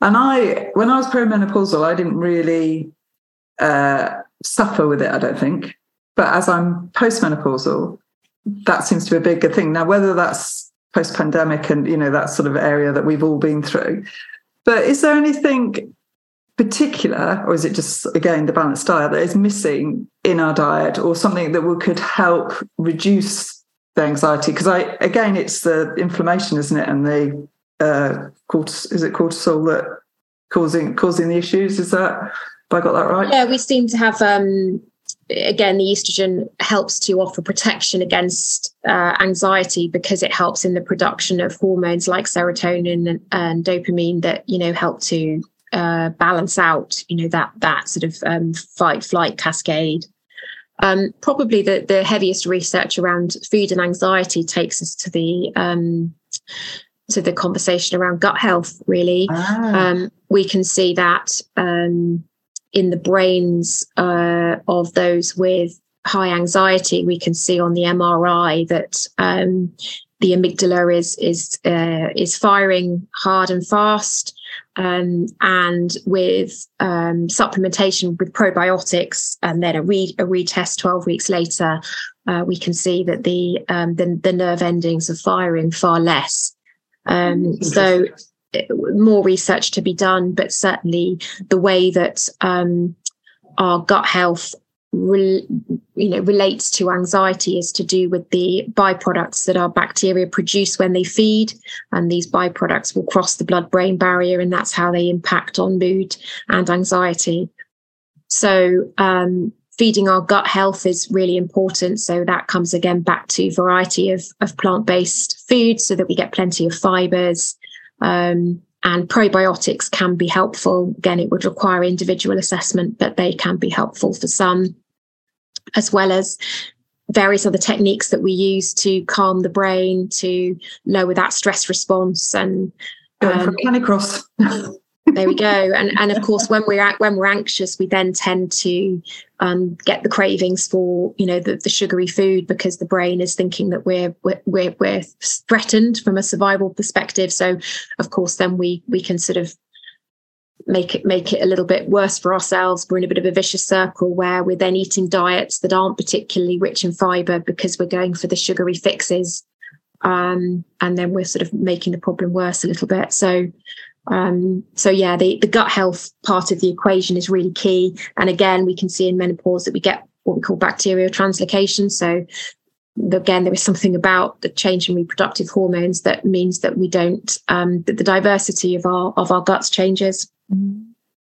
And I, when I was perimenopausal, I didn't really uh, suffer with it, I don't think. But as I'm postmenopausal, that seems to be a bigger thing. Now, whether that's post pandemic and, you know, that sort of area that we've all been through. But is there anything particular, or is it just, again, the balanced diet that is missing in our diet or something that we could help reduce the anxiety? Because I, again, it's the inflammation, isn't it? And the uh, cortis- is it cortisol that causing causing the issues? Is that have I got that right?
Yeah, we seem to have. Um, again, the estrogen helps to offer protection against uh, anxiety because it helps in the production of hormones like serotonin and, and dopamine that you know help to uh, balance out you know that that sort of um, fight flight cascade. Um, probably the, the heaviest research around food and anxiety takes us to the um, to the conversation around gut health, really. Ah. Um, we can see that um, in the brains uh, of those with high anxiety. We can see on the MRI that um, the amygdala is is uh, is firing hard and fast. Um, and with um, supplementation with probiotics, and then a, re- a retest 12 weeks later, uh, we can see that the, um, the the nerve endings are firing far less. Um, so more research to be done, but certainly the way that um, our gut health re- you know relates to anxiety is to do with the byproducts that our bacteria produce when they feed and these byproducts will cross the blood brain barrier and that's how they impact on mood and anxiety so um, feeding our gut health is really important. So that comes again back to variety of, of plant-based foods so that we get plenty of fibers. Um, and probiotics can be helpful. Again, it would require individual assessment, but they can be helpful for some, as well as various other techniques that we use to calm the brain, to lower that stress response. And
um, Canicross.
there we go and and of course when we're when we're anxious we then tend to um, get the cravings for you know the, the, sugary food because the brain is thinking that we're, we're we're threatened from a survival perspective so of course then we we can sort of make it make it a little bit worse for ourselves. We're in a bit of a vicious circle where we're then eating diets that aren't particularly rich in fiber because we're going for the sugary fixes, um, and then we're sort of making the problem worse a little bit. So. Um, so yeah, the, the gut health part of the equation is really key. And again, we can see in menopause that we get what we call bacterial translocation. So again, there is something about the change in reproductive hormones that means that we don't um, that the diversity of our of our guts changes.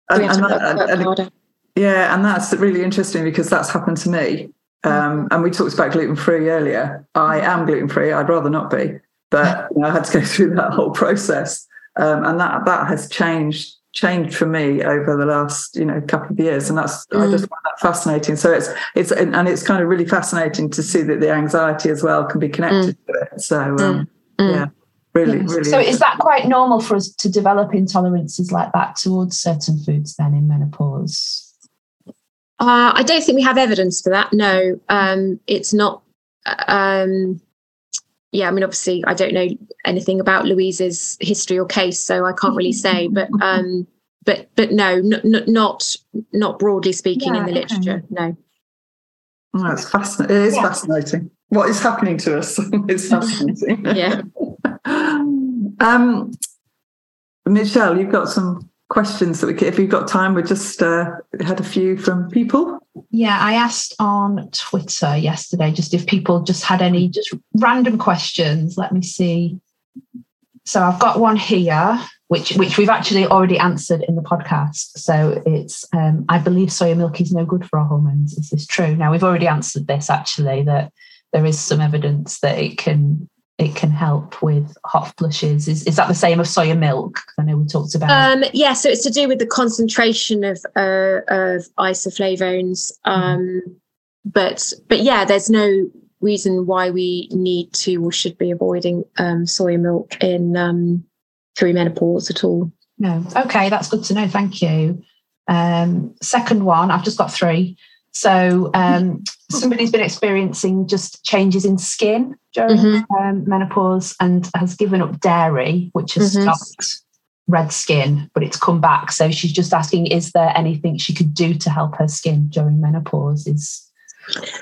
And, and that, and, yeah, and that's really interesting because that's happened to me. Um, and we talked about gluten free earlier. I am gluten free. I'd rather not be, but you know, I had to go through that whole process, um, and that that has changed changed for me over the last you know couple of years and that's mm. i just find that fascinating so it's it's and it's kind of really fascinating to see that the anxiety as well can be connected mm. to it so um, mm. mm. yeah really really
so is that quite normal for us to develop intolerances like that towards certain foods then in menopause
uh, I don't think we have evidence for that. No, um, it's not. Um, yeah, I mean, obviously, I don't know anything about Louise's history or case, so I can't really say. But um, but but no, n- n- not not broadly speaking yeah, in the literature. Okay. No.
Oh, it's fascinating. It is yeah. fascinating. What is happening to us is fascinating.
yeah.
um, Michelle, you've got some questions that we can, if you've got time, we just uh, had a few from people.
Yeah, I asked on Twitter yesterday just if people just had any just random questions. Let me see. So I've got one here, which which we've actually already answered in the podcast. So it's um, I believe soya milk is no good for our hormones. Is this true? Now we've already answered this actually that there is some evidence that it can it can help with hot flushes. Is, is that the same of soya milk? I know we talked about.
Um, yeah, so it's to do with the concentration of uh, of isoflavones. Um, mm-hmm. But but yeah, there's no reason why we need to or should be avoiding um, soya milk in um, through menopause at all.
No. Okay, that's good to know. Thank you. Um, second one, I've just got three. So um, somebody's been experiencing just changes in skin during mm-hmm. um, menopause and has given up dairy, which has mm-hmm. stopped red skin, but it's come back. So she's just asking, is there anything she could do to help her skin during menopause? Is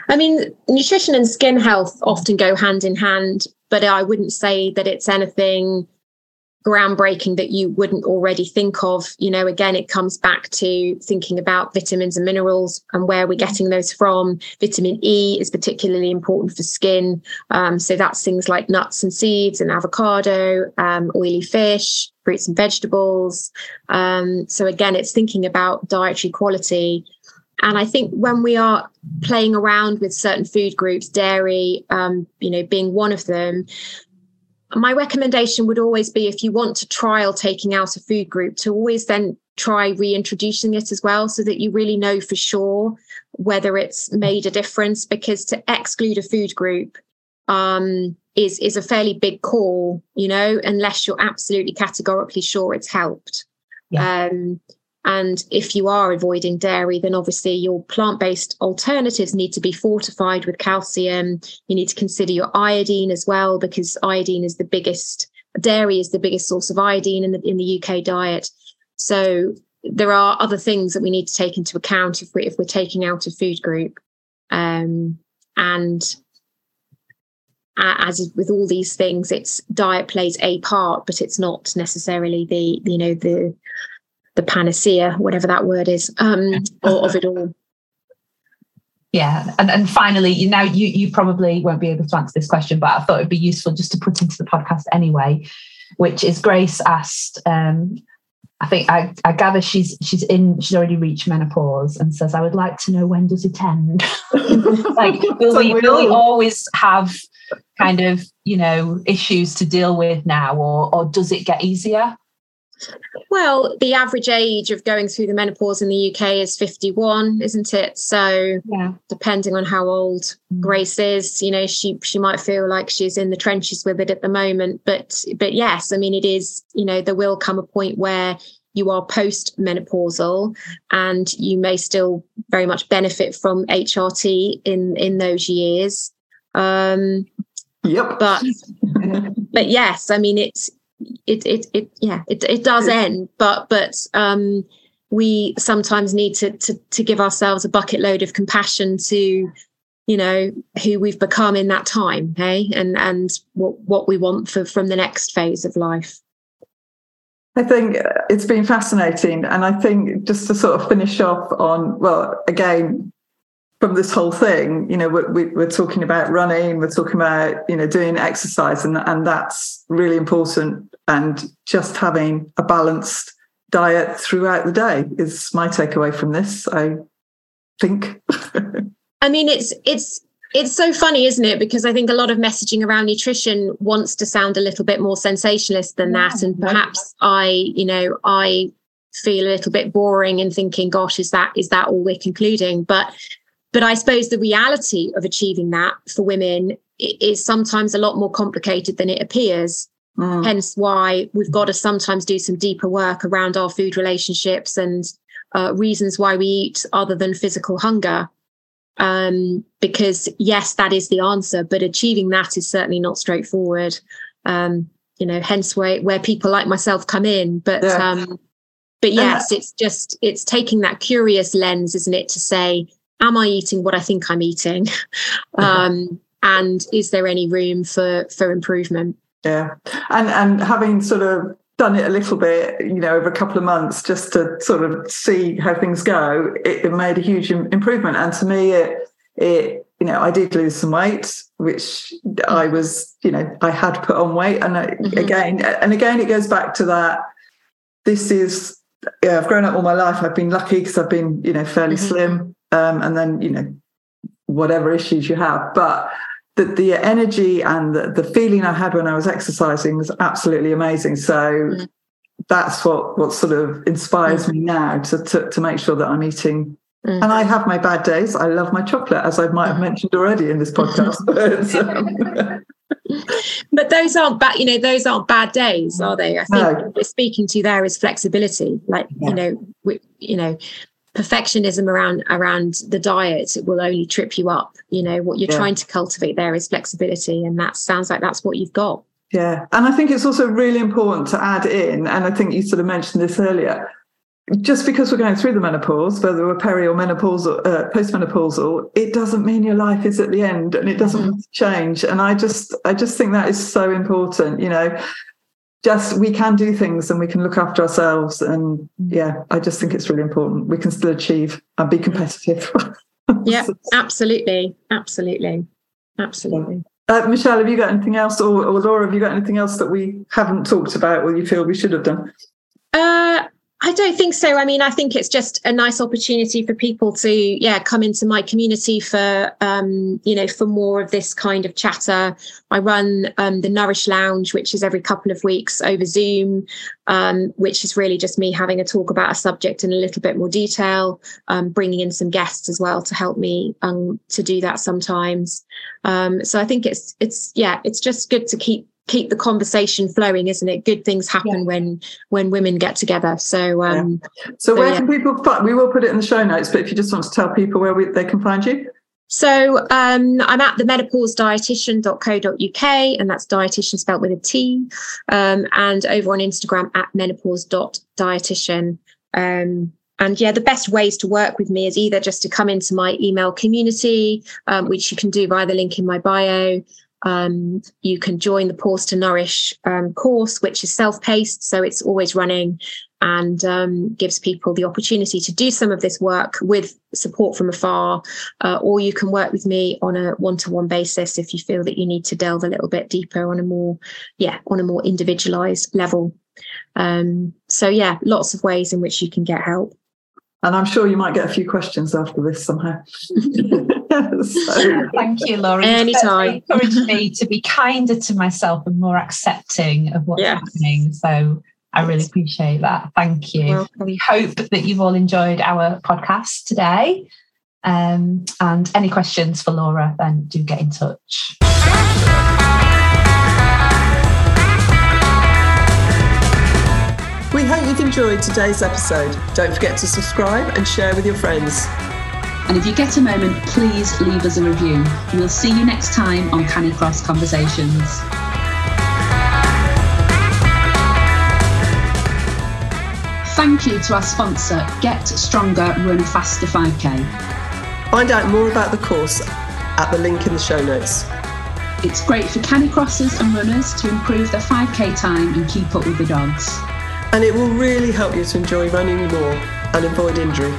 I mean, nutrition and skin health often go hand in hand, but I wouldn't say that it's anything groundbreaking that you wouldn't already think of. You know, again, it comes back to thinking about vitamins and minerals and where we're getting those from. Vitamin E is particularly important for skin. Um, so that's things like nuts and seeds and avocado, um, oily fish, fruits and vegetables. Um, so again, it's thinking about dietary quality. And I think when we are playing around with certain food groups, dairy, um, you know, being one of them, my recommendation would always be if you want to trial taking out a food group to always then try reintroducing it as well so that you really know for sure whether it's made a difference because to exclude a food group um, is is a fairly big call you know unless you're absolutely categorically sure it's helped yeah. um, and if you are avoiding dairy, then obviously your plant based alternatives need to be fortified with calcium. You need to consider your iodine as well, because iodine is the biggest, dairy is the biggest source of iodine in the, in the UK diet. So there are other things that we need to take into account if, we, if we're taking out a food group. Um, and as with all these things, it's diet plays a part, but it's not necessarily the, you know, the the panacea, whatever that word is, um, or of it all.
Yeah, and and finally, you now you you probably won't be able to answer this question, but I thought it'd be useful just to put into the podcast anyway, which is Grace asked. Um, I think I, I gather she's she's in she's already reached menopause and says I would like to know when does it end. like will we will we always have kind of you know issues to deal with now, or or does it get easier?
Well, the average age of going through the menopause in the UK is 51, isn't it? So, yeah. depending on how old mm. Grace is, you know, she she might feel like she's in the trenches with it at the moment. But but yes, I mean, it is. You know, there will come a point where you are post menopausal and you may still very much benefit from HRT in in those years. Um,
yep.
But but yes, I mean, it's it, it, it, yeah, it, it does end, but, but, um, we sometimes need to, to, to give ourselves a bucket load of compassion to, you know, who we've become in that time, hey, and, and what, what we want for, from the next phase of life.
I think it's been fascinating. And I think just to sort of finish off on, well, again, from this whole thing, you know, we're, we're talking about running, we're talking about, you know, doing exercise, and, and that's really important. And just having a balanced diet throughout the day is my takeaway from this, I think.
I mean, it's, it's, it's so funny, isn't it? Because I think a lot of messaging around nutrition wants to sound a little bit more sensationalist than that. And perhaps I, you know, I feel a little bit boring and thinking, gosh, is that is that all we're concluding? But but I suppose the reality of achieving that for women is sometimes a lot more complicated than it appears. Mm. Hence why we've got to sometimes do some deeper work around our food relationships and uh, reasons why we eat other than physical hunger. Um, because yes, that is the answer, but achieving that is certainly not straightforward. Um, you know, hence where where people like myself come in. But yeah. um, but yes, it's just it's taking that curious lens, isn't it, to say, am I eating what I think I'm eating? um, and is there any room for for improvement?
Yeah, and and having sort of done it a little bit, you know, over a couple of months just to sort of see how things go, it, it made a huge improvement. And to me, it it you know, I did lose some weight, which I was, you know, I had put on weight, and I, mm-hmm. again, and again, it goes back to that. This is, yeah, I've grown up all my life. I've been lucky because I've been, you know, fairly mm-hmm. slim um, and then you know whatever issues you have but the, the energy and the, the feeling i had when i was exercising was absolutely amazing so mm. that's what what sort of inspires mm. me now to, to, to make sure that i'm eating mm. and i have my bad days i love my chocolate as i might have mm. mentioned already in this podcast but,
but those aren't bad you know those aren't bad days are they i think no. what we're speaking to there is flexibility like yeah. you know we, you know perfectionism around around the diet will only trip you up you know what you're yeah. trying to cultivate there is flexibility and that sounds like that's what you've got
yeah and i think it's also really important to add in and i think you sort of mentioned this earlier just because we're going through the menopause whether we're peri or menopausal uh, postmenopausal it doesn't mean your life is at the end and it doesn't mm-hmm. change and i just i just think that is so important you know just we can do things and we can look after ourselves and yeah i just think it's really important. We can still achieve and be competitive.
Yeah absolutely. Absolutely. Absolutely.
Uh, michelle have you got anything else or, or laura have you got anything else that we haven't talked about or you feel we should have done?
Uh I don't think so. I mean, I think it's just a nice opportunity for people to, yeah, come into my community for, um, you know, for more of this kind of chatter. I run um, the Nourish Lounge, which is every couple of weeks over Zoom, um, which is really just me having a talk about a subject in a little bit more detail, um, bringing in some guests as well to help me um, to do that sometimes. Um, so I think it's it's yeah, it's just good to keep keep the conversation flowing isn't it good things happen yeah. when when women get together so um
yeah. so, so, where yeah. can people find we will put it in the show notes but if you just want to tell people where we, they can find you
so um, I'm at the menopausedietitian.co.uk, and that's dietitian spelt with a T, um, and over on Instagram at menopause.dietitian. Um, and yeah, the best ways to work with me is either just to come into my email community, um, which you can do via the link in my bio, um, you can join the Pause to Nourish um, course, which is self paced. So it's always running and um, gives people the opportunity to do some of this work with support from afar. Uh, or you can work with me on a one to one basis if you feel that you need to delve a little bit deeper on a more, yeah, on a more individualized level. Um, so, yeah, lots of ways in which you can get help.
And I'm sure you might get a few questions after this somehow.
so. Thank you, Laurie.
Anytime.
Encouraged me to be kinder to myself and more accepting of what's happening. So I really appreciate that. Thank you. We hope that you've all enjoyed our podcast today. Um, and any questions for Laura, then do get in touch.
We hope you've enjoyed today's episode. Don't forget to subscribe and share with your friends.
And if you get a moment, please leave us a review. We'll see you next time on Canicross Conversations.
thank you to our sponsor, Get Stronger Run Faster 5K.
Find out more about the course at the link in the show notes.
It's great for canicrossers and runners to improve their 5k time and keep up with the dogs.
And it will really help you to enjoy running more and avoid injury.